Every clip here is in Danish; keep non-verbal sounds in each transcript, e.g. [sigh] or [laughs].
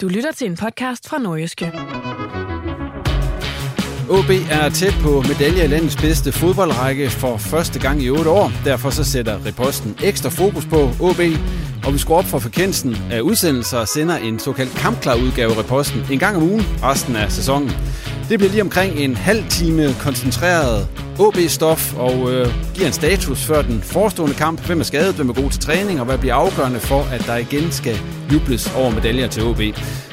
Du lytter til en podcast fra Nordjyske. OB er tæt på medalje i landets bedste fodboldrække for første gang i 8 år. Derfor så sætter reposten ekstra fokus på OB, og vi skruer op for frekvensen af udsendelser og sender en såkaldt kampklar udgave af reposten en gang om ugen resten af sæsonen. Det bliver lige omkring en halv time koncentreret OB-stof og øh, giver en status før den forestående kamp. Hvem er skadet, hvem er god til træning, og hvad bliver afgørende for, at der igen skal jubles over medaljer til OB.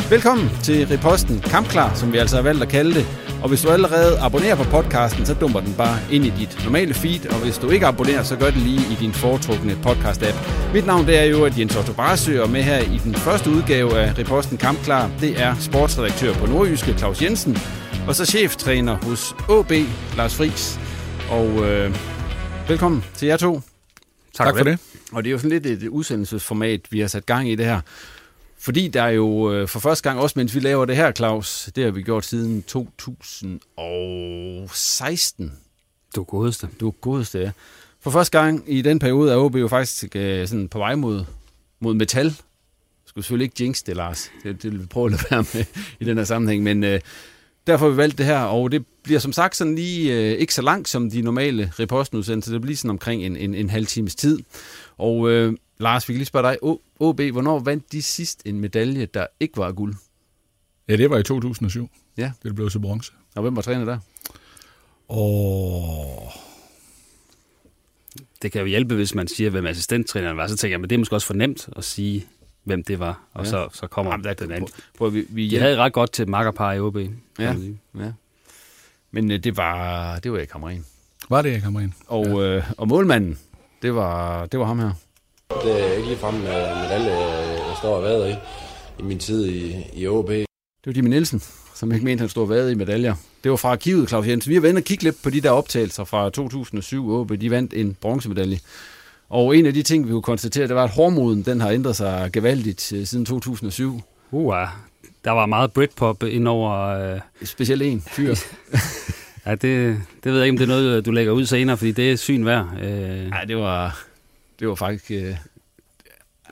Velkommen til Reposten Kampklar, som vi altså har valgt at kalde det. Og hvis du allerede abonnerer på podcasten, så dumper den bare ind i dit normale feed. Og hvis du ikke abonnerer, så gør det lige i din foretrukne podcast-app. Mit navn det er jo at Jens Otto Barsø, og med her i den første udgave af Reposten Kampklar, det er sportsredaktør på Nordjyske Claus Jensen, og så cheftræner hos AB Lars Friis. Og øh, velkommen til jer to. Tak, tak for det. Og det er jo sådan lidt et udsendelsesformat, vi har sat gang i det her. Fordi der er jo øh, for første gang, også mens vi laver det her, Claus, det har vi gjort siden 2016. Du godeste. Du godeste, ja. For første gang i den periode er OB jo faktisk øh, sådan på vej mod, mod metal. Skulle selvfølgelig ikke jinx det, Lars. Det, det vil vi prøve at lade være med i den her sammenhæng. Men øh, derfor har vi valgt det her, og det bliver som sagt sådan lige øh, ikke så langt som de normale repostenudsendelser. Det bliver sådan omkring en, en, en halv times tid. Og øh, Lars, vi kan lige spørge dig. OB, hvornår vandt de sidst en medalje, der ikke var guld? Ja, det var i 2007. Ja. Det blev til bronze. Og hvem var træner der? Og det kan jo hjælpe, hvis man siger, hvem assistenttræneren var. Så tænker jeg, men det er måske også for nemt at sige, hvem det var. Og ja. så, så kommer Jamen, der, den anden. Prøv, vi, vi De havde ret godt til makkerpar i OB. Ja, ja. Men øh, det var, det var ikke Hamren. Var det ikke Hamren? Og, ja. øh, og målmanden, det var, det var ham her. Det er ikke ligefrem med medalje, jeg står og vader i, i min tid i, i OB. Det var Jimmy Nielsen, som ikke mente, han stod og vader i medaljer. Det var fra arkivet, Claus Jensen. Vi har været og kigge lidt på de der optagelser fra 2007. OB, de vandt en bronzemedalje. Og en af de ting, vi kunne konstatere, det var, at hårmoden den har ændret sig gevaldigt øh, siden 2007. Uh, der var meget Britpop ind over... Øh... Specielt en fyr. [laughs] ja, det, det ved jeg ikke, om det er noget, du lægger ud senere, fordi det er syn værd. Øh... Nej, det var, det var faktisk... Øh...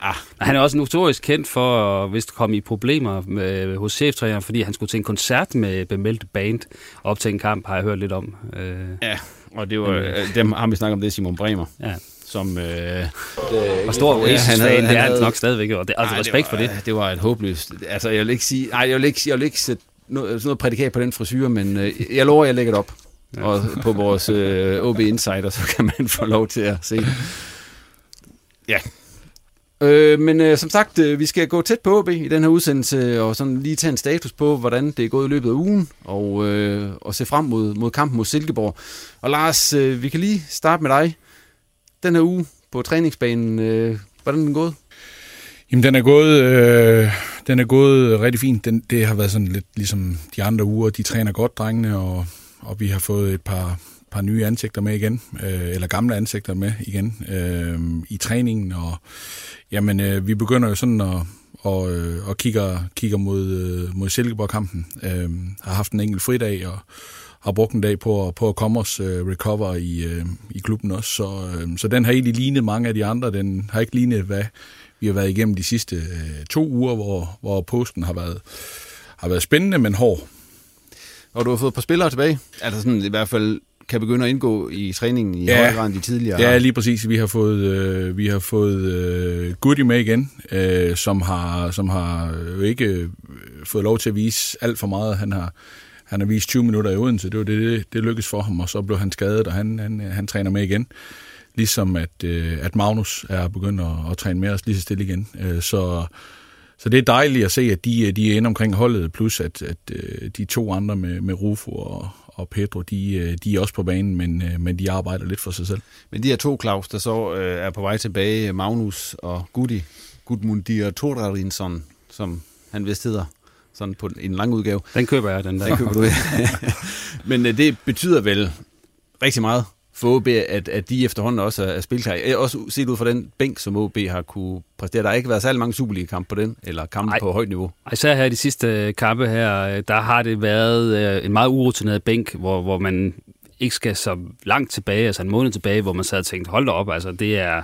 Ah. Han er også notorisk kendt for hvis komme i problemer med, hos cheftræneren, fordi han skulle til en koncert med bemeldte band op til en kamp, har jeg hørt lidt om. Øh... Ja, og det var, øh, dem har vi snakket om det, Simon Bremer. Ja som øh, det var stor Oasis ja, fan, det er nok stadigvæk, og det, altså ej, respekt det var, for det. Det var et håbløst, altså jeg vil ikke sige, nej, jeg vil ikke, jeg vil ikke sætte noget, sådan noget prædikat på den frisyr, men øh, jeg lover, jeg lægger det op. Ja. Og på [laughs] vores øh, OB Insider, så kan man få lov til at se Ja. Øh, men øh, som sagt, øh, vi skal gå tæt på OB i den her udsendelse, og sådan lige tage en status på, hvordan det er gået i løbet af ugen, og, øh, og se frem mod, mod kampen mod Silkeborg. Og Lars, øh, vi kan lige starte med dig den her uge på træningsbanen. Øh, hvordan er den gået? Jamen, den er gået, øh, den er gået rigtig fint. Den, det har været sådan lidt ligesom de andre uger. De træner godt, drengene, og, og vi har fået et par, par nye ansigter med igen, øh, eller gamle ansigter med igen øh, i træningen. Og jamen, øh, vi begynder jo sådan at, og, øh, og kigger, kigger mod, øh, mod Silkeborg-kampen. Øh, har haft en enkelt fridag, og har brugt en dag på, på at komme os uh, recover i, uh, i klubben også. Så, uh, så den har egentlig lignet mange af de andre. Den har ikke lignet, hvad vi har været igennem de sidste uh, to uger, hvor, hvor posten har været, har været spændende, men hård. Og du har fået et par spillere tilbage. Altså sådan i hvert fald kan begynde at indgå i træningen i ja, højere grad end de tidligere. Ja, lige præcis. Vi har fået, øh, vi har fået øh, Goody med igen, øh, som har, som har jo ikke øh, fået lov til at vise alt for meget. Han har, han har vist 20 minutter i Odense. Det var det, det, det lykkedes for ham, og så blev han skadet, og han, han, han træner med igen. Ligesom at, øh, at Magnus er begyndt at, at træne med os lige så stille igen. Øh, så, så det er dejligt at se, at de, de er inde omkring holdet, plus at, at øh, de to andre med, med Rufo og, og Pedro, de, øh, de er også på banen, men, øh, men de arbejder lidt for sig selv. Men de her to, Claus, der så øh, er på vej tilbage, Magnus og Gudi, Gudmundir Thorarinsson, som han vist hedder, sådan på en lang udgave. Den køber jeg, den der. Den køber du, ja. [laughs] Men øh, det betyder vel rigtig meget for OB, at, at de efterhånden også er spilklar. Også set ud fra den bænk, som OB har kunne præstere. Der har ikke været særlig mange Superliga-kampe på den, eller kampe Ej. på højt niveau. Især her i de sidste kampe her, der har det været øh, en meget urutineret bænk, hvor, hvor man ikke skal så langt tilbage, altså en måned tilbage, hvor man sad og tænkte, hold da op, altså det er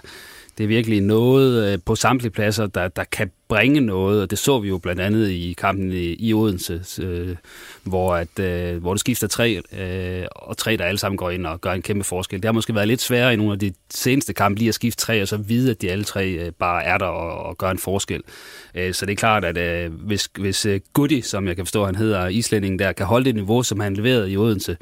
det er virkelig noget øh, på samtlige pladser, der, der kan bringe noget, og det så vi jo blandt andet i kampen i, i Odense, øh, hvor, at, øh, hvor det skifter tre, øh, og tre, der alle sammen går ind og gør en kæmpe forskel. Det har måske været lidt sværere i nogle af de seneste kampe lige at skifte tre, og så vide, at de alle tre øh, bare er der og, og gør en forskel. Øh, så det er klart, at øh, hvis, hvis øh, Goody, som jeg kan forstå, han hedder, islændingen der, kan holde det niveau, som han leverede i Odense,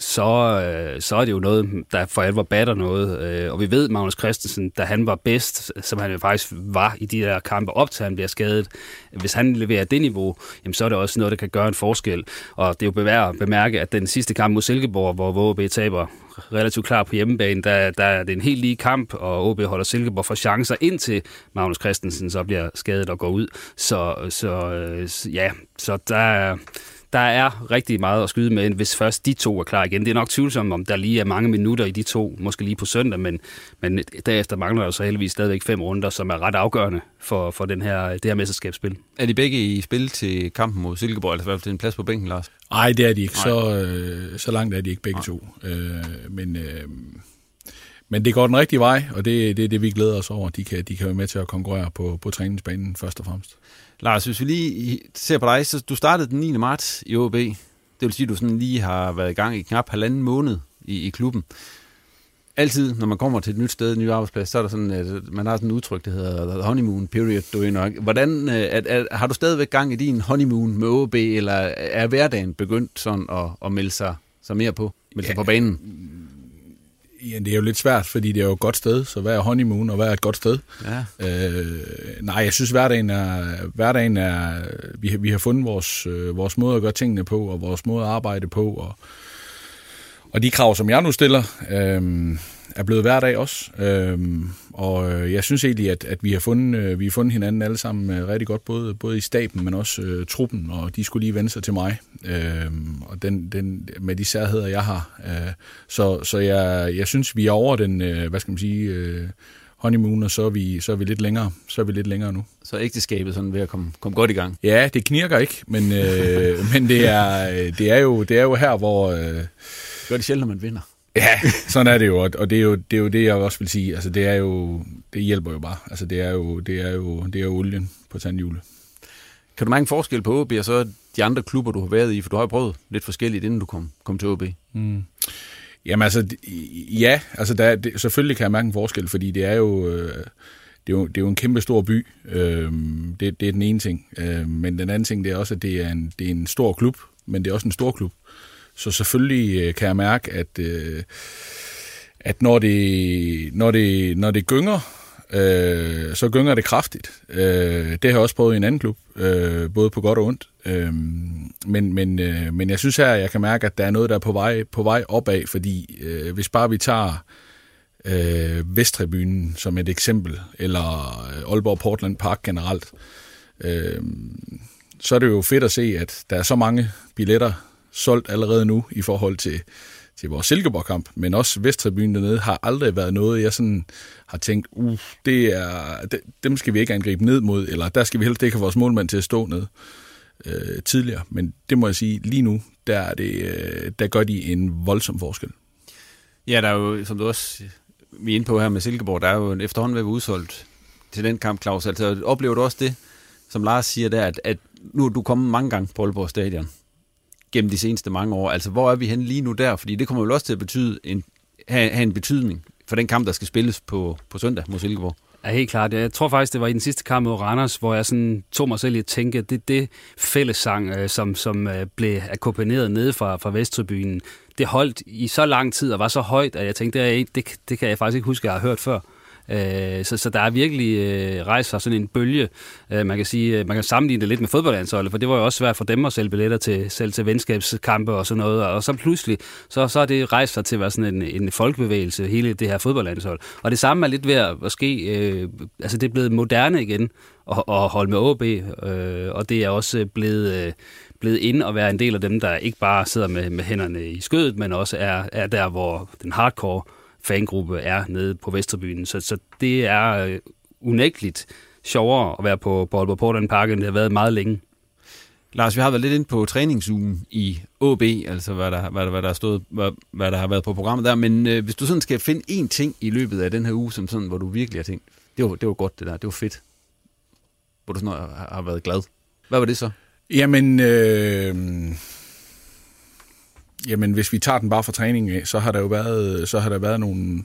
så, øh, så er det jo noget, der for alvor batter noget. Øh, og vi ved, Magnus Christensen, da han var bedst, som han jo faktisk var i de der kampe op til, han bliver skadet, hvis han leverer det niveau, jamen, så er det også noget, der kan gøre en forskel. Og det er jo bevært at bemærke, at den sidste kamp mod Silkeborg, hvor VB taber relativt klar på hjemmebane, der, der er det en helt lige kamp, og OB holder Silkeborg for chancer indtil Magnus Christensen så bliver skadet og går ud. Så, så øh, ja, så der er der er rigtig meget at skyde med, hvis først de to er klar igen. Det er nok tvivlsomt, om der lige er mange minutter i de to, måske lige på søndag, men, men derefter mangler der så heldigvis stadigvæk fem runder, som er ret afgørende for, for den her, det her mesterskabsspil. Er de begge i spil til kampen mod Silkeborg, eller i hvert fald til en plads på bænken, Lars? Nej, det er de ikke. Så, øh, så langt er de ikke begge Nej. to. Øh, men... Øh, men det går den rigtige vej, og det, det er det, vi glæder os over. De kan, de kan være med til at konkurrere på, på træningsbanen først og fremmest. Lars, hvis vi lige ser på dig, så du startede den 9. marts i OB. Det vil sige, at du sådan lige har været i gang i knap halvanden måned i, i klubben. Altid, når man kommer til et nyt sted, et nyt arbejdsplads, så er der sådan, at man har sådan et udtryk, der hedder honeymoon period. Du nok. Hvordan, at, at, har du stadigvæk gang i din honeymoon med OB, eller er hverdagen begyndt sådan at, at melde sig, sig mere på, melde sig ja, på banen? Ja, det er jo lidt svært, fordi det er jo et godt sted, så hvad er honeymoon, og hvad er et godt sted? Ja. Øh, nej, jeg synes, hverdagen er, hverdagen er vi, har, vi har fundet vores, øh, vores måde at gøre tingene på, og vores måde at arbejde på, og, og de krav, som jeg nu stiller, øh, er blevet hverdag også. Øhm, og øh, jeg synes egentlig, at, at vi, har fundet, øh, vi har fundet hinanden alle sammen øh, rigtig godt, både, både i staben, men også øh, truppen, og de skulle lige vende sig til mig. Øhm, og den, den, med de særheder, jeg har. Øh, så så jeg, jeg synes, vi er over den, øh, hvad skal man sige... Øh, honeymoon, og så er, vi, så er vi lidt længere, så er vi lidt længere nu. Så ægteskabet sådan ved at komme, komme godt i gang? Ja, det knirker ikke, men, øh, [laughs] men det, er, det, er jo, det er jo her, hvor... Øh, Gør det sjældent, når man vinder. Ja, sådan er det jo, og det er jo det, er jo det jeg også vil sige. Altså, det er jo, det hjælper jo bare. Altså, det er jo, det er jo, det er jo olien på tandhjulet. Kan du mærke en forskel på OB og så de andre klubber, du har været i? For du har jo prøvet lidt forskelligt, inden du kom, kom til OB. Mm. Jamen altså, ja, altså der, det, selvfølgelig kan jeg mærke en forskel, fordi det er jo, øh, det er jo, det er jo en kæmpe stor by. Øh, det, det er den ene ting. Øh, men den anden ting, det er også, at det er en, det er en stor klub, men det er også en stor klub. Så selvfølgelig øh, kan jeg mærke, at, øh, at når, det, når, det, når det gynger, øh, så gynger det kraftigt. Øh, det har jeg også prøvet i en anden klub, øh, både på godt og ondt. Øh, men, men, øh, men jeg synes her, at jeg kan mærke, at der er noget, der er på vej, på vej opad, fordi øh, hvis bare vi tager øh, Vesttribunen som et eksempel, eller øh, Aalborg Portland Park generelt, øh, så er det jo fedt at se, at der er så mange billetter solgt allerede nu i forhold til, til vores Silkeborg-kamp, men også Vesttribunen dernede har aldrig været noget, jeg sådan har tænkt, uh, det er, det, dem skal vi ikke angribe ned mod, eller der skal vi helst ikke have vores målmand til at stå ned øh, tidligere. Men det må jeg sige, lige nu, der, er det, øh, der gør de en voldsom forskel. Ja, der er jo, som du også vi er inde på her med Silkeborg, der er jo efterhånden ved udsolgt til den kamp, Claus. Altså, oplever du også det, som Lars siger der, at, at nu er du kommet mange gange på Aalborg Stadion, gennem de seneste mange år. Altså, hvor er vi henne lige nu der? Fordi det kommer vel også til at betyde en, have, have en betydning for den kamp, der skal spilles på, på søndag mod Silkeborg. Ja, helt klart. Jeg tror faktisk, det var i den sidste kamp mod Randers, hvor jeg sådan tog mig selv i at tænke, at det det fællessang, øh, som, som øh, blev akkompagneret nede fra, fra Vesttribunen, det holdt i så lang tid og var så højt, at jeg tænkte, det, det, det kan jeg faktisk ikke huske, at jeg har hørt før. Øh, så, så der er virkelig øh, rejst sig sådan en bølge. Øh, man kan sige, øh, man kan sammenligne det lidt med fodboldlandsholdet, for det var jo også svært for dem at sælge billetter til, selv til venskabskampe og sådan noget. Og så pludselig, så, så er det rejst sig til at være sådan en, en folkebevægelse, hele det her fodboldlandshold. Og det samme er lidt ved at ske, øh, altså det er blevet moderne igen at, at holde med OB, øh, og det er også blevet... Øh, blevet ind og være en del af dem, der ikke bare sidder med, med hænderne i skødet, men også er, er der, hvor den hardcore fangruppe er nede på Vesterbyen. Så, så det er øh, unægteligt sjovere at være på, på Aalborg Portland Park, end det har været meget længe. Lars, vi har været lidt ind på træningsugen i AB, altså hvad der, hvad der, hvad der, er stået, hvad, hvad der har været på programmet der, men øh, hvis du sådan skal finde én ting i løbet af den her uge, som sådan, hvor du virkelig har tænkt, det var, det var godt det der, det var fedt, hvor du sådan har, har været glad. Hvad var det så? Jamen, øh, jamen, hvis vi tager den bare fra træning af, så har der jo været, så har der været nogle,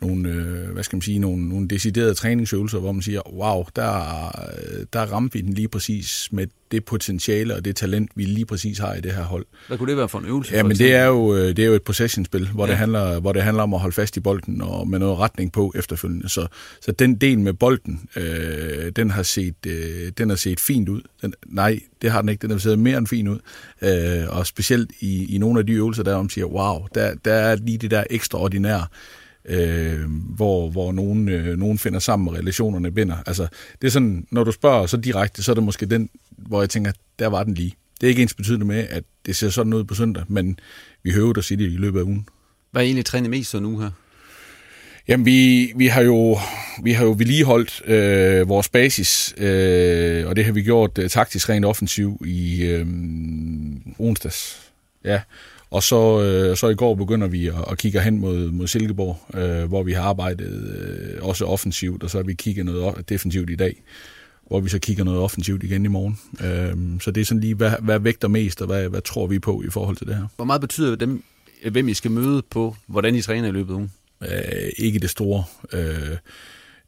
nogle, øh, hvad skal man sige, nogle, nogle deciderede træningsøvelser, hvor man siger, wow, der, der ramte vi den lige præcis med det potentiale og det talent, vi lige præcis har i det her hold. Hvad kunne det være for en øvelse? Ja, men det er jo, øh, det er jo et possession-spil, hvor, ja. det handler, hvor det handler om at holde fast i bolden og med noget retning på efterfølgende. Så, så den del med bolden, øh, den, har set, øh, den har set fint ud. Den, nej, det har den ikke. Den har set mere end fint ud. Øh, og specielt i, i nogle af de øvelser, der om siger, wow, der, der er lige det der ekstraordinære øh, hvor, hvor nogen, øh, nogen finder sammen, og relationerne binder. Altså, det er sådan, når du spørger så direkte, så er det måske den, hvor jeg tænker, der var den lige. Det er ikke ens betydende med, at det ser sådan ud på søndag, men vi hører at sige det i løbet af ugen. Hvad er egentlig trænet mest så nu her? Jamen, vi, vi har jo, vi har jo vedligeholdt øh, vores basis, øh, og det har vi gjort øh, taktisk rent offensiv i øh, onsdags. Ja, og så, øh, så i går begynder vi at, at kigge hen mod, mod Silkeborg, øh, hvor vi har arbejdet øh, også offensivt, og så har vi kigget noget defensivt i dag, hvor vi så kigger noget offensivt igen i morgen. Øh, så det er sådan lige, hvad, hvad vægter mest, og hvad, hvad tror vi på i forhold til det her. Hvor meget betyder dem, hvem I skal møde på, hvordan I træner i løbet af ugen? Øh, ikke det store. Øh,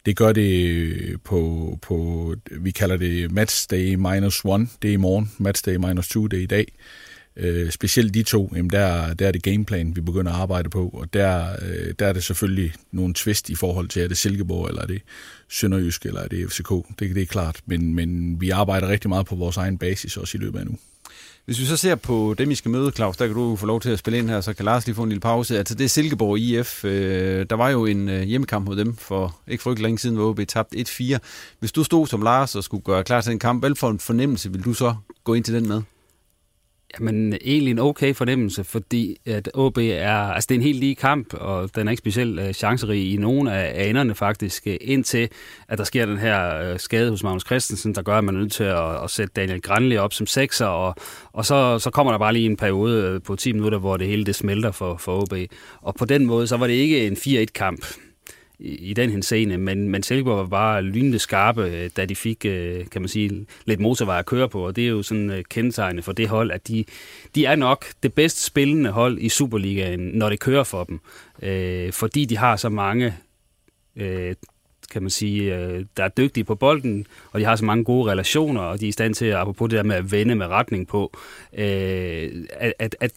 det gør det på, på, vi kalder det match day minus one, det er i morgen, match day minus two, det er i dag. Øh, specielt de to, jamen der, der er det gameplan, vi begynder at arbejde på, og der, øh, der er det selvfølgelig nogle twist i forhold til, er det Silkeborg, eller er det Sønderjysk, eller er det FCK. Det, det er klart, men, men vi arbejder rigtig meget på vores egen basis også i løbet af nu. Hvis vi så ser på dem, I skal møde, Claus, der kan du få lov til at spille ind her, så kan Lars lige få en lille pause. Altså det er Silkeborg IF. Øh, der var jo en øh, hjemmekamp mod dem for ikke for ikke længe siden, hvor OB tabt 1-4. Hvis du stod som Lars og skulle gøre klar til en kamp, hvad for en fornemmelse vil du så gå ind til den med? Jamen, egentlig en okay fornemmelse, fordi at OB er, altså det er en helt lige kamp, og den er ikke specielt øh, chancerig i nogen af anerne faktisk, øh, indtil at der sker den her øh, skade hos Magnus Christensen, der gør, at man er nødt til at, at sætte Daniel Granli op som sekser, og, og så, så kommer der bare lige en periode på 10 minutter, hvor det hele det smelter for, for OB. Og på den måde, så var det ikke en 4-1-kamp i, i den henseende, men, men Silkeborg var bare lynende skarpe, øh, da de fik, øh, kan man sige, lidt motorvej at køre på, og det er jo sådan øh, kendetegnende for det hold, at de, de er nok det bedst spillende hold i Superligaen, når det kører for dem, øh, fordi de har så mange øh, kan man sige, der er dygtige på bolden, og de har så mange gode relationer, og de er i stand til, apropos det der med at vende med retning på, øh, at, at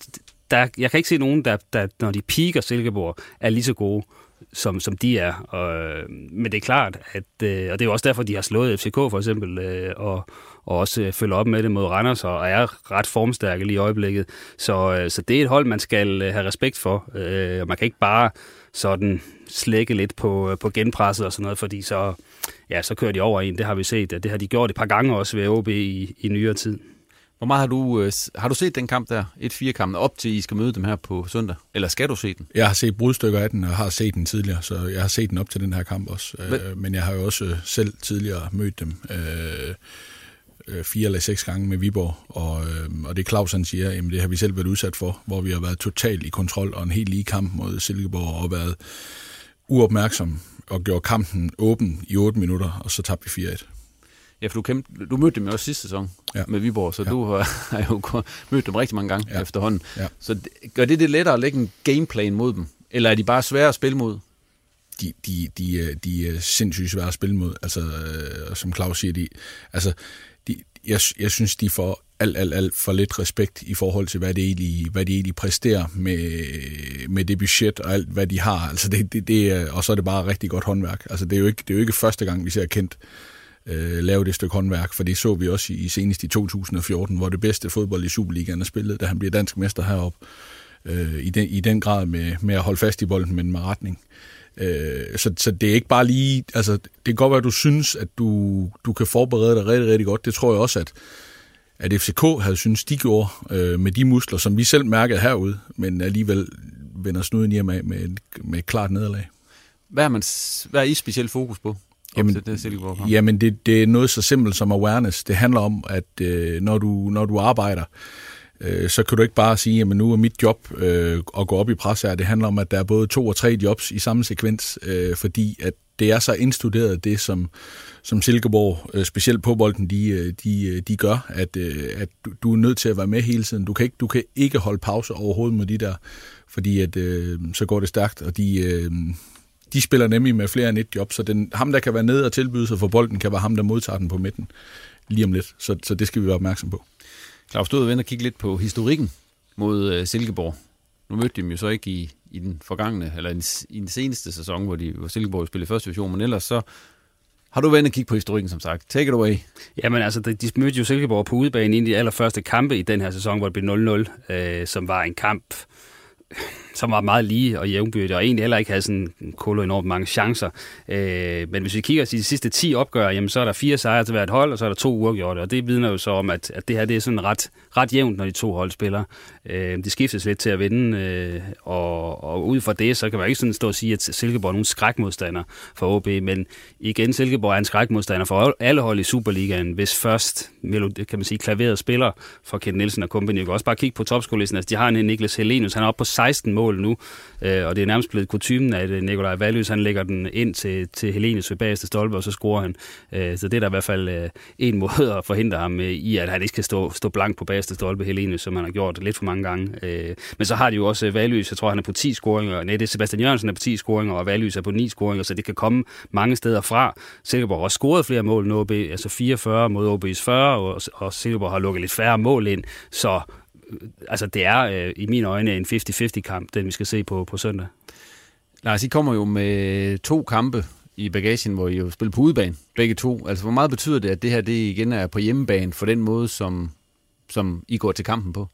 der, jeg kan ikke se nogen, der, der, når de piker Silkeborg, er lige så gode som, som de er. Og, men det er klart, at, øh, og det er også derfor, de har slået FCK for eksempel, øh, og, og også øh, følger op med det mod Randers, og er ret formstærke lige i øjeblikket. Så, øh, så det er et hold, man skal øh, have respekt for. Øh, og man kan ikke bare sådan slække lidt på, øh, på genpresset og sådan noget, fordi så, ja, så kører de over en. Det har vi set. Det har de gjort et par gange også ved OB i, i nyere tid. Hvor meget har du, øh, har du set den kamp der, 1-4-kampen, op til I skal møde dem her på søndag? Eller skal du se den? Jeg har set brudstykker af den, og har set den tidligere, så jeg har set den op til den her kamp også. Men, øh, men jeg har jo også selv tidligere mødt dem øh, øh, fire eller seks gange med Viborg, og, øh, og det Claus han siger, jamen det har vi selv været udsat for, hvor vi har været totalt i kontrol, og en helt lige kamp mod Silkeborg, og været uopmærksom, og gjort kampen åben i 8 minutter, og så tabte vi 4-1. Ja, for du, kæmpe, du mødte dem jo også sidste sæson ja. med Viborg, så ja. du har, [laughs] har jo mødt dem rigtig mange gange ja. efterhånden. Ja. Så gør det det lettere at lægge en gameplan mod dem? Eller er de bare svære at spille mod? De, de, de, de er sindssygt svære at spille mod. Altså, øh, som Claus siger, de, altså, de, jeg, jeg synes, de får alt, alt, alt for lidt respekt i forhold til, hvad de egentlig, hvad de egentlig præsterer med, med det budget og alt, hvad de har. Altså det, det, det er, og så er det bare rigtig godt håndværk. Altså det er jo ikke, det er jo ikke første gang, vi ser kendt øh, lave det stykke håndværk, for det så vi også i, i senest i 2014, hvor det bedste fodbold i Superligaen er spillet, da han bliver dansk mester heroppe, øh, i, den, i den grad med, med at holde fast i bolden, men med retning. Øh, så, så det er ikke bare lige, altså det kan godt være, at du synes, at du, du kan forberede dig rigtig, rigtig godt. Det tror jeg også, at, at FCK havde synes de gjorde øh, med de muskler, som vi selv mærkede herude, men alligevel vender snuden hjem med, med, med et klart nederlag. Hvad er, man, hvad er I specielt fokus på? Jamen, det, jamen det, det er noget så simpelt som awareness. Det handler om, at øh, når, du, når du arbejder, øh, så kan du ikke bare sige, at nu er mit job øh, at gå op i pres her. Det handler om, at der er både to og tre jobs i samme sekvens, øh, fordi at det er så indstuderet det, som, som Silkeborg, øh, specielt på bolden, de, øh, de, øh, de gør, at, øh, at du, du er nødt til at være med hele tiden. Du kan ikke, du kan ikke holde pause overhovedet med de der, fordi at, øh, så går det stærkt, og de, øh, de spiller nemlig med flere end et job, så den, ham, der kan være nede og tilbyde sig for bolden, kan være ham, der modtager den på midten lige om lidt. Så, så det skal vi være opmærksom på. Claus, du og kigge lidt på historikken mod uh, Silkeborg. Nu mødte de dem jo så ikke i, i den forgangne, eller i, i den seneste sæson, hvor, de, hvor Silkeborg spillede første division, men ellers så har du været at kigge på historikken, som sagt. Take it away. Jamen altså, de, de mødte jo Silkeborg på udebane i de allerførste kampe i den her sæson, hvor det blev 0-0, øh, som var en kamp, som var meget lige og jævnbyrdig, og egentlig heller ikke havde sådan kolo enormt mange chancer. Øh, men hvis vi kigger til de sidste 10 opgør, jamen, så er der fire sejre til hvert hold, og så er der to uafgjorte, og det vidner jo så om, at, at det her det er sådan ret, ret jævnt, når de to hold spiller. Øh, de skiftes lidt til at vinde, øh, og, og ud fra det, så kan man ikke sådan stå og sige, at Silkeborg er nogen skrækmodstander for OB, men igen, Silkeborg er en skrækmodstander for alle hold i Superligaen, hvis først, kan man sige, klaveret spiller for Kent Nielsen og company. Jeg kan også bare kigge på topskolisten, altså de har en Niklas Helenius, han er oppe på 16 mål nu, øh, og det er nærmest blevet kutumen, at øh, Nikolaj Valøs, han lægger den ind til, til Helenius ved bagerste stolpe, og så scorer han. Øh, så det er der i hvert fald øh, en [laughs] måde at forhindre ham øh, i, at han ikke skal stå, stå blank på bagerste stolpe, Helenius, som han har gjort lidt for mange gange. Øh, men så har de jo også øh, Valøs, jeg tror, han er på 10 scoringer, nej, det er Sebastian Jørgensen er på 10 scoringer, og Valøs er på 9 scoringer, så det kan komme mange steder fra. Silkeborg har også scoret flere mål end OB, altså 44 mod OB's 40, og, og Silkeborg har lukket lidt færre mål ind, så altså det er øh, i mine øjne en 50-50 kamp, den vi skal se på, på søndag. Lars, I kommer jo med to kampe i bagagen, hvor I jo spiller på udebane, begge to. Altså, hvor meget betyder det, at det her det igen er på hjemmebane for den måde, som, som I går til kampen på?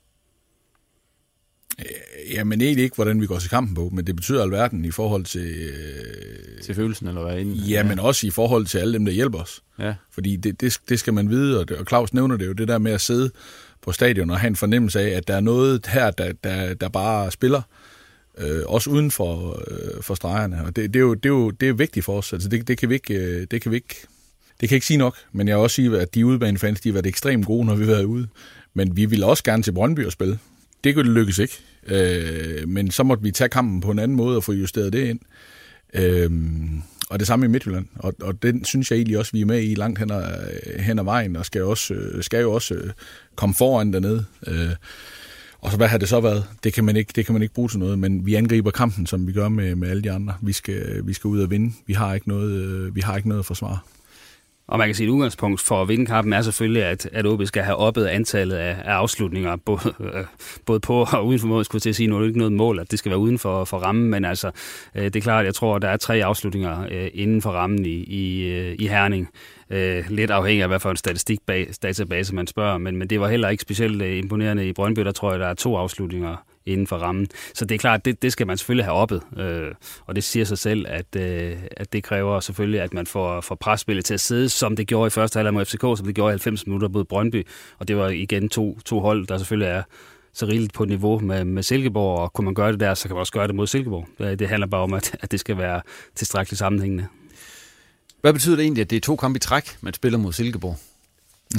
Øh, jamen egentlig ikke, hvordan vi går til kampen på, men det betyder alverden i forhold til... Øh, til følelsen, eller hvad? Inden, ja, ja, men også i forhold til alle dem, der hjælper os. Ja. Fordi det, det, det skal man vide, og, det, og Claus nævner det jo, det der med at sidde på stadion og have en fornemmelse af, at der er noget her, der, der, der bare spiller, øh, også uden for, øh, for stregerne. Og det, det, er jo, det, er jo, det er vigtigt for os. Altså det, det, kan vi ikke, øh, det kan vi ikke det kan ikke sige nok, men jeg vil også sige, at de udebanefans, de har været ekstremt gode, når vi har været ude. Men vi vil også gerne til Brøndby og spille. Det kunne det lykkes ikke. Øh, men så måtte vi tage kampen på en anden måde og få justeret det ind. Øh, og det samme i Midtjylland. Og, og den synes jeg egentlig også, vi er med i langt hen ad, hen ad vejen, og skal, også, øh, skal jo også øh, komme foran dernede. Øh, og så hvad har det så været? Det kan, man ikke, det kan man ikke bruge til noget, men vi angriber kampen, som vi gør med, med alle de andre. Vi skal, vi skal ud og vinde. Vi har ikke noget, øh, vi har ikke noget at forsvare. Og man kan sige, at udgangspunkt for at vinde kampen er selvfølgelig, at, at OB skal have oppet antallet af, af afslutninger, både, øh, både på og uden for mål. Skulle til at sige, nu er det ikke noget mål, at det skal være uden for, for rammen, men altså, øh, det er klart, jeg tror, at der er tre afslutninger øh, inden for rammen i, i, øh, i Herning. Øh, lidt afhængig af, hvad for en statistikdatabase man spørger, men, men det var heller ikke specielt øh, imponerende i Brøndby. Der tror jeg, der er to afslutninger inden for rammen. Så det er klart, det, det skal man selvfølgelig have oppet, øh, og det siger sig selv, at, øh, at det kræver selvfølgelig, at man får, får presspillet til at sidde, som det gjorde i første halvleg mod FCK, som det gjorde i 90 minutter mod Brøndby, og det var igen to, to hold, der selvfølgelig er så rigeligt på niveau med, med Silkeborg, og kunne man gøre det der, så kan man også gøre det mod Silkeborg. Det, handler bare om, at, at det skal være tilstrækkeligt sammenhængende. Hvad betyder det egentlig, at det er to kampe i træk, man spiller mod Silkeborg?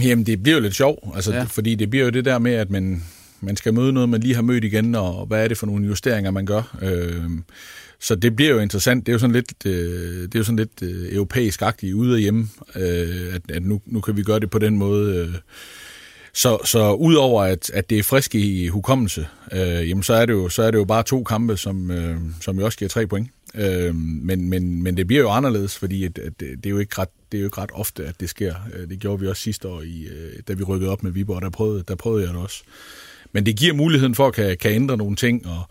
Jamen, det bliver jo lidt sjovt, altså, ja. fordi det bliver jo det der med, at man, man skal møde noget, man lige har mødt igen, og hvad er det for nogle justeringer, man gør. Øh, så det bliver jo interessant. Det er jo sådan lidt, øh, det er jo sådan lidt øh, europæisk-agtigt ude og hjemme, øh, at, at nu, nu kan vi gøre det på den måde. Øh. Så, så udover at, at det er frisk i hukommelse, øh, jamen så er, det jo, så er det jo bare to kampe, som, øh, som jo også giver tre point. Øh, men, men, men det bliver jo anderledes, fordi at, at det, er jo ikke ret, det er jo ikke ret ofte, at det sker. Øh, det gjorde vi også sidste år, i, øh, da vi rykkede op med Viborg, der prøvede, der prøvede jeg det også. Men det giver muligheden for at kan, kan ændre nogle ting, og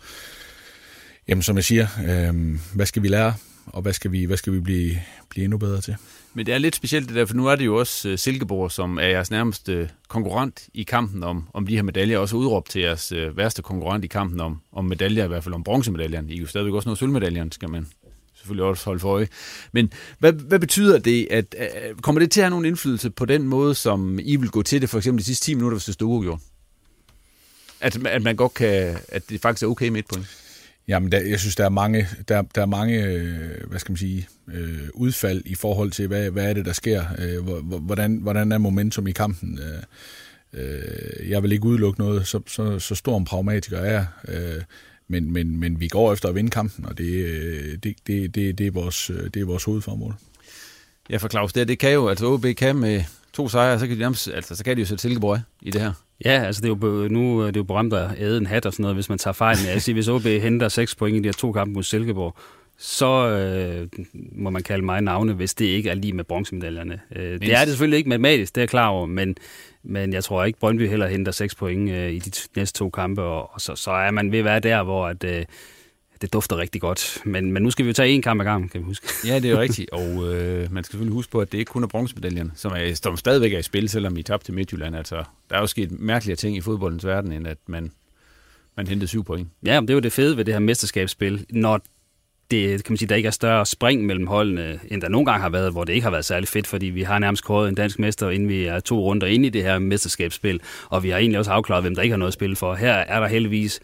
jamen, som jeg siger, øh, hvad skal vi lære, og hvad skal vi, hvad skal vi blive, blive endnu bedre til? Men det er lidt specielt det der, for nu er det jo også øh, Silkeborg, som er jeres nærmeste konkurrent i kampen om, om de her medaljer, også udråbt til jeres øh, værste konkurrent i kampen om, om medaljer, i hvert fald om bronzemedaljerne. I er jo stadigvæk også noget sølvmedaljerne, skal man selvfølgelig også holde for øje. Men hvad, hvad betyder det, at at kommer det til at have nogen indflydelse på den måde, som I vil gå til det, for eksempel de sidste 10 minutter, hvis det stod uafgjort? At, at man godt kan, at det faktisk er okay med et point? Jamen, der, jeg synes, der er mange, der, der er mange øh, hvad skal man sige, øh, udfald i forhold til, hvad, hvad er det, der sker? Øh, hvordan, hvordan er momentum i kampen? Øh, jeg vil ikke udelukke noget, så, så, så stor en pragmatiker er øh, men, men, men vi går efter at vinde kampen, og det, det, det, det, det, er, vores, det er vores hovedformål. Ja, for Claus, det, det kan jo, altså OB kan med to sejre, så kan de, altså, så kan de jo sætte Silkeborg i det her. Ja, altså det er jo, nu det er jo berømt at æde en hat og sådan noget, hvis man tager fejl med. Altså, hvis OB [laughs] henter 6 point i de her to kampe mod Silkeborg, så øh, må man kalde mig navne, hvis det ikke er lige med bronzemedaljerne. Øh, det er det selvfølgelig ikke matematisk, det er jeg klar over, men, men jeg tror ikke, Brøndby heller henter 6 point øh, i de næste to kampe, og, og så, så er man ved at være der, hvor at, øh, det dufter rigtig godt. Men, men nu skal vi jo tage en kamp ad gang, kan vi huske. Ja, det er jo [laughs] rigtigt. Og øh, man skal selvfølgelig huske på, at det ikke kun er bronzemedaljen, som, er, som stadigvæk er i spil, selvom I tabte til Midtjylland. Altså, der er jo sket mærkelige ting i fodboldens verden, end at man, man hentede syv point. Ja, men det er jo det fede ved det her mesterskabsspil. Når det, kan man sige, der ikke er større spring mellem holdene, end der nogle gange har været, hvor det ikke har været særlig fedt, fordi vi har nærmest kåret en dansk mester, inden vi er to runder inde i det her mesterskabsspil, og vi har egentlig også afklaret, hvem der ikke har noget at spille for. Her er der heldigvis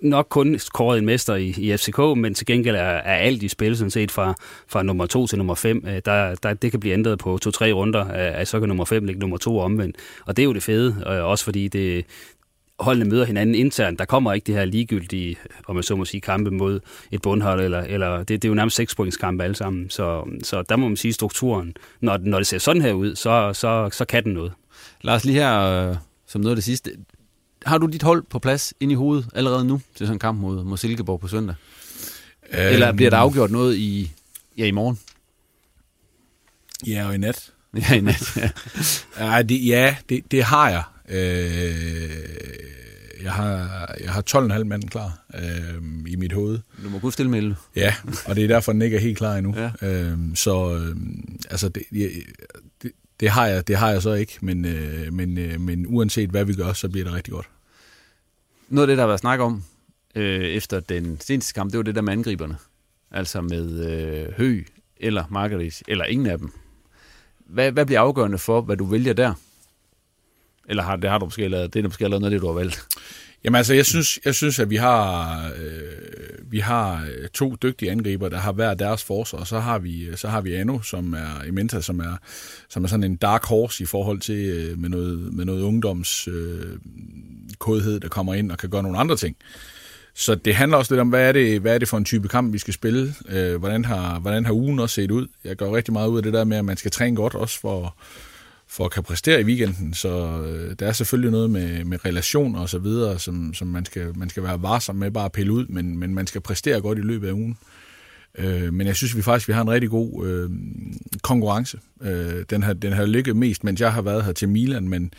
nok kun kåret en mester i, i FCK, men til gengæld er, er alt i spil, sådan set fra, fra nummer to til nummer 5. Øh, der, der, det kan blive ændret på to-tre runder, øh, at så kan nummer 5 ligge nummer to omvendt. Og det er jo det fede, øh, også fordi det, holdene møder hinanden internt. Der kommer ikke det her ligegyldige, om man så må sige, kampe mod et bundhold, eller, eller det, det er jo nærmest sekspointskampe alle sammen. Så, så der må man sige, strukturen, når, når det ser sådan her ud, så, så, så kan den noget. Lars, lige her som noget af det sidste har du dit hold på plads ind i hovedet allerede nu til sådan en kamp mod, mod Silkeborg på søndag? Um, Eller bliver der afgjort noget i, ja, i morgen? Ja, og i nat. [laughs] Ja, i nat, ja. [laughs] ja, det, ja det, det har jeg. Øh, jeg har, jeg har 12,5 mand klar øh, i mit hoved. Du må kunne stille med Ja, og det er derfor, den ikke er helt klar endnu. Ja. Øh, så øh, altså, det, det, det har jeg, det har jeg så ikke, men, øh, men, øh, men uanset hvad vi gør, så bliver det rigtig godt. Noget af det, der har været snak om øh, efter den seneste kamp, det var det der med angriberne. Altså med øh, Høg eller Margaret, eller ingen af dem. Hvad, hvad bliver afgørende for, hvad du vælger der? Eller har, det har du måske lavet, det er måske lavet noget af det, du har valgt? Jamen altså, jeg synes, jeg synes at vi har, øh, vi har øh, to dygtige angriber, der har hver deres forsvar, og så har vi, øh, så har vi Anno, som er Ementa, som er, som er sådan en dark horse i forhold til øh, med noget, med noget ungdoms øh, kodhed, der kommer ind og kan gøre nogle andre ting. Så det handler også lidt om, hvad er det, hvad er det for en type kamp, vi skal spille? Øh, hvordan, har, hvordan har ugen også set ud? Jeg går rigtig meget ud af det der med, at man skal træne godt også for, for at kan præstere i weekenden. Så øh, der er selvfølgelig noget med, med relationer og så videre, som, som man, skal, man skal være varsom med bare at pille ud, men, men man skal præstere godt i løbet af ugen. Øh, men jeg synes vi faktisk, vi har en rigtig god øh, konkurrence. Øh, den, har, den har ligget mest, mens jeg har været her til Milan, men,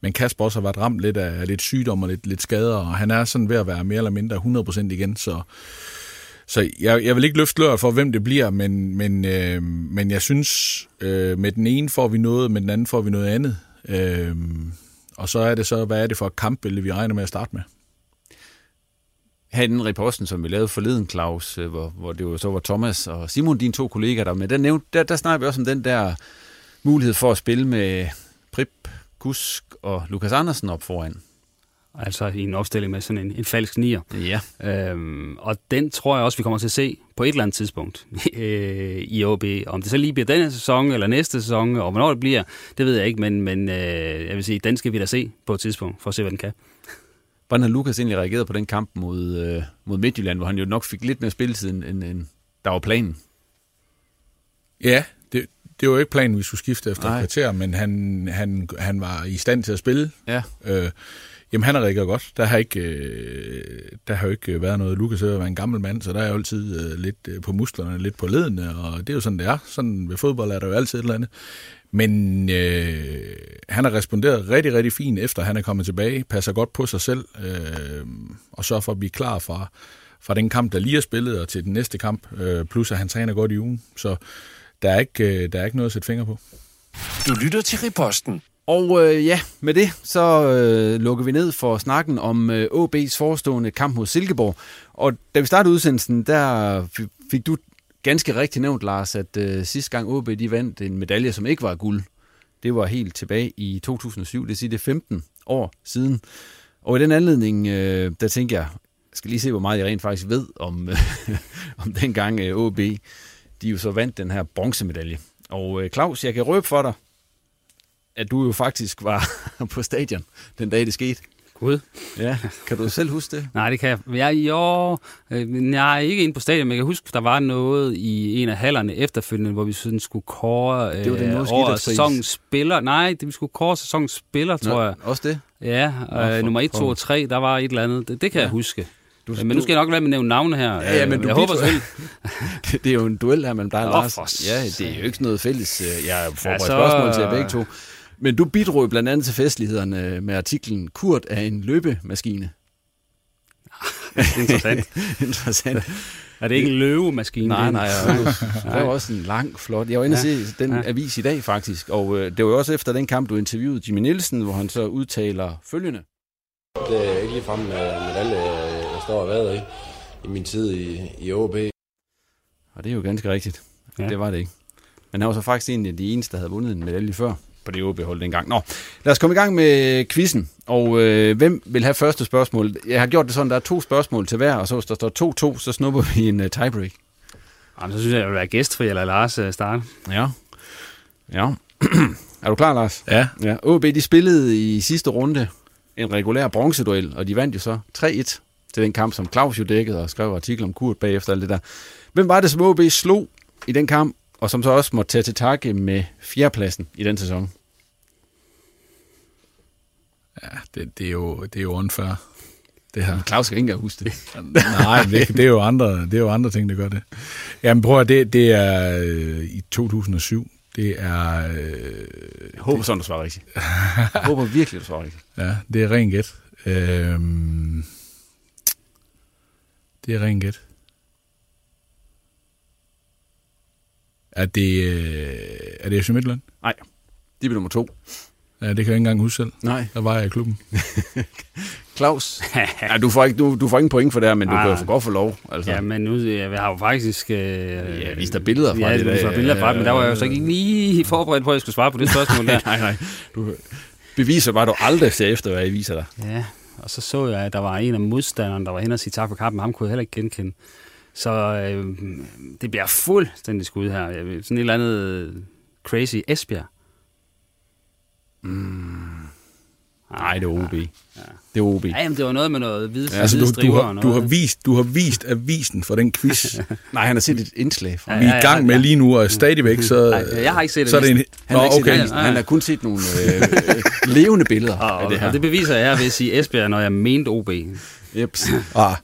men Kasper også har været ramt lidt af lidt sygdom og lidt, lidt skader, og han er sådan ved at være mere eller mindre 100% igen, så så jeg, jeg vil ikke løfte løret for, hvem det bliver, men, men, øh, men jeg synes, øh, med den ene får vi noget, med den anden får vi noget andet. Øh, og så er det så, hvad er det for et kampbillede, vi regner med at starte med? Her i den reposten, som vi lavede forleden, Claus, øh, hvor, hvor det jo så var Thomas og Simon, dine to kollegaer, der med, der, nævnte, der, der snakker vi også om den der mulighed for at spille med Prip, Kusk og Lukas Andersen op foran altså i en opstilling med sådan en, en falsk nier. Ja. Øhm, og den tror jeg også, vi kommer til at se på et eller andet tidspunkt [laughs] øh, i OB. Om det så lige bliver denne sæson eller næste sæson, og hvornår det bliver, det ved jeg ikke, men, men øh, jeg vil sige, den skal vi da se på et tidspunkt, for at se, hvad den kan. hvordan har Lukas egentlig reageret på den kamp mod, øh, mod Midtjylland, hvor han jo nok fik lidt mere spilletid, end, end, end der var planen? Ja, det, det var jo ikke planen, vi skulle skifte efter Nej. et kvarter, men han, han, han var i stand til at spille. Ja. Øh, jamen, han har reageret godt. Der har ikke, øh, der har jo ikke været noget. Lukas er en gammel mand, så der er jo altid øh, lidt øh, på musklerne, lidt på ledene, og det er jo sådan, det er. Sådan ved fodbold er der jo altid et eller andet. Men øh, han har responderet rigtig, rigtig fint, efter han er kommet tilbage, passer godt på sig selv, øh, og sørger for at blive klar fra, fra den kamp, der lige er spillet, og til den næste kamp, øh, plus at han træner godt i ugen. Så der er ikke, øh, der er ikke noget at sætte fingre på. Du lytter til Riposten. Og øh, ja, med det så øh, lukker vi ned for snakken om øh, OB's forestående kamp mod Silkeborg. Og da vi startede udsendelsen, der fik du ganske rigtigt nævnt, Lars, at øh, sidste gang OB de vandt en medalje, som ikke var guld. Det var helt tilbage i 2007, det vil sige det er 15 år siden. Og i den anledning, øh, der tænker jeg, jeg skal lige se, hvor meget jeg rent faktisk ved om, [laughs] øh, om dengang øh, OB, de jo så vandt den her bronzemedalje. Og øh, Claus, jeg kan røbe for dig, at du jo faktisk var [laughs] på stadion den dag, det skete. Gud. Ja, kan du selv huske det? Nej, det kan jeg. Jeg, jo, øh, jeg er ikke inde på stadion, men jeg kan huske, der var noget i en af hallerne efterfølgende, hvor vi sådan skulle kåre øh, Det var den over sæsonens spiller. Nej, det vi skulle kåre sæsonens spiller, tror jeg. Også det? Ja, Nå, øh, for nummer 1, 2 pokker. og 3, der var et eller andet. Det, det kan ja. jeg huske. Du, Men nu skal jeg nok være med at nævne navne her. Ja, ja, men Øh, du jeg håber selvfølgelig. [laughs] det, det er jo en duel her mellem dig og Nå, Lars. Ja, det er jo ikke sådan noget fælles. øh, Jeg får Ja, ja, så- spørgsmål til jer begge to. Men du bidrog blandt andet til festlighederne med artiklen Kurt er en løbemaskine. [laughs] Interessant. [laughs] Interessant. Er det ikke en løvemaskine? Nej, det? nej, det var også en lang, flot. Jeg var inde og se den Ja. avis i dag faktisk, og øh, det var jo også efter den kamp, du interviewede Jimmy Nielsen, hvor han så udtaler følgende. Det er ikke ligefrem med medalje, jeg står og været i, i min tid i, i OB. Og det er jo ganske rigtigt. Ja. Ja. Det var det ikke. Men han var så faktisk en af de eneste, der havde vundet en medalje før på det OB-hold dengang. Nå, lad os komme i gang med quizzen. Og øh, hvem vil have første spørgsmål? Jeg har gjort det sådan, der er to spørgsmål til hver, og så hvis der står 2-2, så snupper vi en uh, tiebreak. Jamen, så synes jeg, jeg vil være gæstfri, eller Lars øh, starte. Ja. Ja. [clears throat] er du klar, Lars? Ja, Ja. OB, de spillede i sidste runde en regulær bronzeduel, og de vandt jo så 3-1 til den kamp, som Claus jo dækkede og skrev artikel om Kurt bagefter alt det der. Hvem var det, som OB slog i den kamp, og som så også måtte tage til takke med fjerdepladsen i den sæson? ja det, det, er jo, det er jo unfair, det her. Claus skal ikke engang huske det. [laughs] Nej, det, det, er jo andre, det er jo andre ting, der gør det. Jamen prøv at det, det er øh, i 2007. Det er, øh, Jeg håber sådan, du svarer rigtigt. Jeg håber virkelig, du svarer rigtigt. ja, det er ren gæt. Øhm, det er ren gæt. Er det, øh, er det FC Midtland? Nej, de blev nummer to. Ja, det kan jeg ikke engang huske selv. Nej. Der var jeg i klubben. [laughs] Claus? ja, du, får ikke, du, du får ingen point for det her, men du Nej, kan jo godt få lov. Altså. Ja, men nu jeg har jo faktisk... Øh, Ja, vist dig billeder fra ja, det der. Ja, billeder fra men der var jeg jo så ikke lige forberedt på, at jeg skulle svare på det spørgsmål der. [laughs] nej, nej. Du beviser bare, at du aldrig ser efter, hvad jeg viser dig. Ja, og så så jeg, at der var en af modstanderne, der var hen og sige tak for kampen. Ham kunne jeg heller ikke genkende. Så øh, det bliver fuldstændig skud her. Sådan et eller andet crazy Esbjerg. Nej, det er OB. Det er OB. Ja, jamen, det var noget med noget hvide, Ja, ja, altså, du, striber du, og har, noget. du, har vist, du har vist avisen for den quiz, [laughs] Nej, han har set et indslag fra Ja, vi ja, er i gang med lige nu, og stadigvæk så... Nej, jeg har ikke set det. Så er det en, Han, Nå, har ikke set okay. det. han har kun set nogle øh, [laughs] levende billeder og, af det her. og det beviser jeg ved at sige Esbjerg, når jeg mente OB. Jeps. Ah,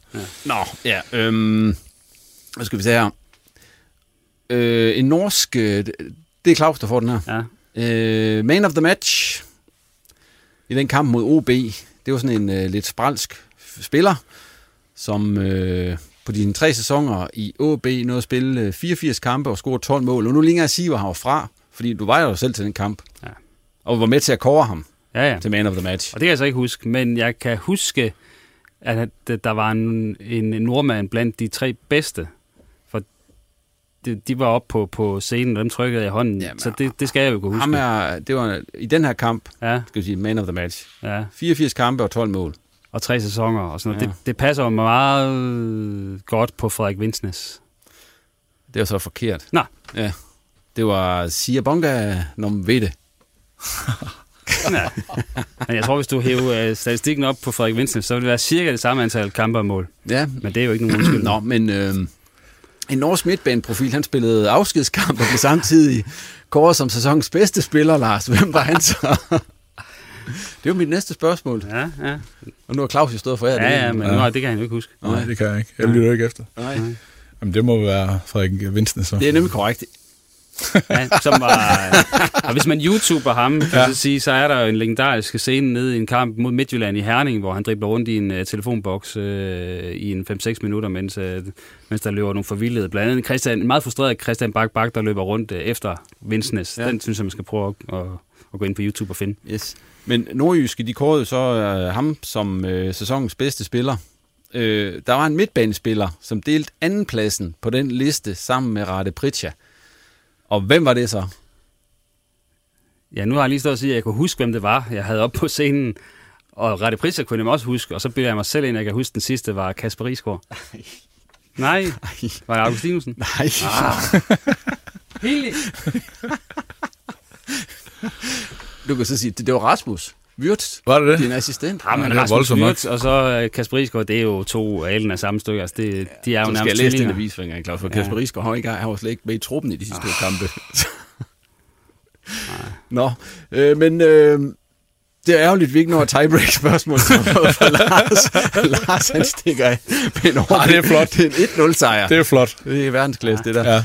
Nå, ja. Øhm, hvad skal vi se her? Øh, en norsk... Øh, det er Claus, der får den her. Ja. Øh, man of the match i den kamp mod OB. Det var sådan en øh, lidt spralsk spiller, som øh, på dine tre sæsoner i OB nåede at spille øh, 84 kampe og score 12 mål. Og nu længere at sige, hvor han var fra, fordi du var jo selv til den kamp. Ja. Og var med til at kåre ham Ja, ja. til man of the match. Og det kan jeg så ikke huske, men jeg kan huske, at der var en, en nordmand blandt de tre bedste. De, de var oppe på, på scenen, og dem trykkede jeg i hånden. Jamen, så det, det skal jeg jo kunne huske. Er, det var i den her kamp, Ja, skal vi sige, man of the match. ja. 84 kampe og 12 mål. Og tre sæsoner og sådan noget. Ja. Det, det passer jo meget godt på Frederik Vinsnes. Det var så forkert. Nå. Ja. Det var Sia Bonga Nomvede. [laughs] ja. Men jeg tror, hvis du hæver uh, statistikken op på Frederik Vincent, så vil det være cirka det samme antal kampe og mål. Ja, Men det er jo ikke nogen undskyldning. Nå, men øh, en norsk midtbaneprofil, han spillede afskedskamp og blev samtidig kåret som sæsonens bedste spiller, Lars. Hvem var han så? [laughs] det er jo mit næste spørgsmål. Ja, ja. Og nu har Claus jo stået for jer. Ja, ja, men nej, det kan han jo ikke huske. Nej, det kan jeg ikke. Jeg lytter ikke efter. Nej. Jamen, det må være Frederik Vinsne, så. Det er nemlig korrekt. Ja, som var, og hvis man YouTuber ham, kan ja. så sige, så er der jo en legendarisk scene nede i en kamp mod Midtjylland i Herning, hvor han dribler rundt i en uh, telefonboks uh, i en 5-6 minutter, mens, uh, mens der løber nogle forvildede. Blandt andet en, Christian, en meget frustreret Christian Bak Bak, der løber rundt uh, efter Vinsnes. Ja. Den synes jeg, man skal prøve at, at, at gå ind på YouTube og finde. Yes. Men Nordjyske, de kårede så øh, ham som øh, sæsonens bedste spiller. Øh, der var en midtbanespiller, som delte andenpladsen på den liste sammen med Rade Pritja. Og hvem var det så? Ja, nu har jeg lige stået og sige, at jeg kunne huske, hvem det var, jeg havde op på scenen. Og Rette Priser kunne jeg også huske, og så bilder jeg mig selv ind, at jeg kan huske, den sidste var Kasper Risgaard. Nej, var det Augustinusen? Nej. du kan så sige, det, det var Rasmus Wirtz, Var det det? din assistent. Ja, men Rasmus. Wirtz og så øh, Kasper Risgaard, det er jo to alen af samme stykke. Altså, det, de er jo Så skal jeg nærmest læse den tvillinger. avis for en gang, Claus, for Kasper Risgaard har ikke han var slet ikke med i truppen i de sidste to kampe. [laughs] Nå, øh, men øh, det er ærgerligt, at vi ikke når tiebreak-spørgsmål for, Lars. Lars, han stikker af med en Ah, det er flot. Det er en 1-0-sejr. Det er flot. Det er verdensklasse, det der. Ja.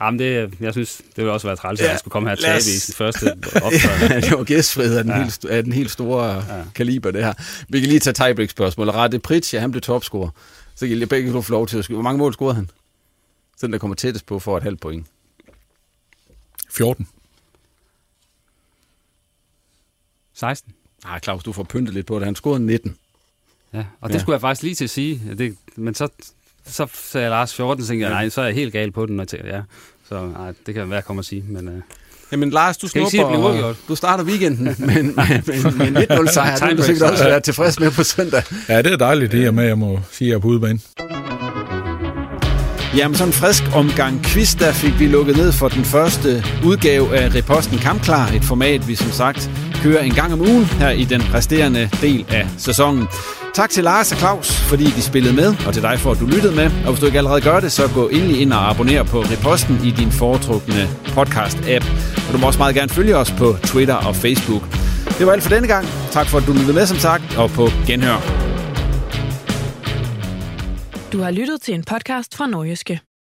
Jamen, det, jeg synes, det ville også være træls, at Ja, han skulle komme her og tabe i sin første optræden. [laughs] Ja, det var gæstfrihed af den, ja. helt, af den helt store ja. kaliber, det her. Vi kan lige tage tiebreak-spørgsmål. Rette Pritja, han blev topscorer. Så kan I begge to få lov til at skrive. Hvor mange mål scorede han? Så den, der kommer tættest på, får et halvt point. 14. 16. Nej, Claus, du får pyntet lidt på det. Han scorede 19. Ja, og Ja. det skulle jeg faktisk lige til at sige. Det, men så, så sagde Lars 14, og tænkte jeg, nej, så er jeg helt gal på den. Og tænkte, ja. Så nej, det kan være, jeg kommer at sige. Men, uh, Jamen Lars, du vi sige, at snupper, uafgjort? du starter weekenden med, med, med, med en 1-0 sejr. [laughs] Det vil du sikkert også være tilfreds med på søndag. Ja, det er dejligt, det er med, jeg må sige, at jeg er på udebane. Jamen sådan en frisk omgang quiz, der fik vi lukket ned for den første udgave af Reposten Kampklar. Et format, vi som sagt kører en gang om ugen her i den resterende del af sæsonen. Tak til Lars og Claus, fordi de spillede med, og til dig for, at du lyttede med. Og hvis du ikke allerede gør det, så gå endelig ind og abonner på Reposten i din foretrukne podcast-app. Og du må også meget gerne følge os på Twitter og Facebook. Det var alt for denne gang. Tak for, at du lyttede med, som sagt, og på genhør. Du har lyttet til en podcast fra Norgeske.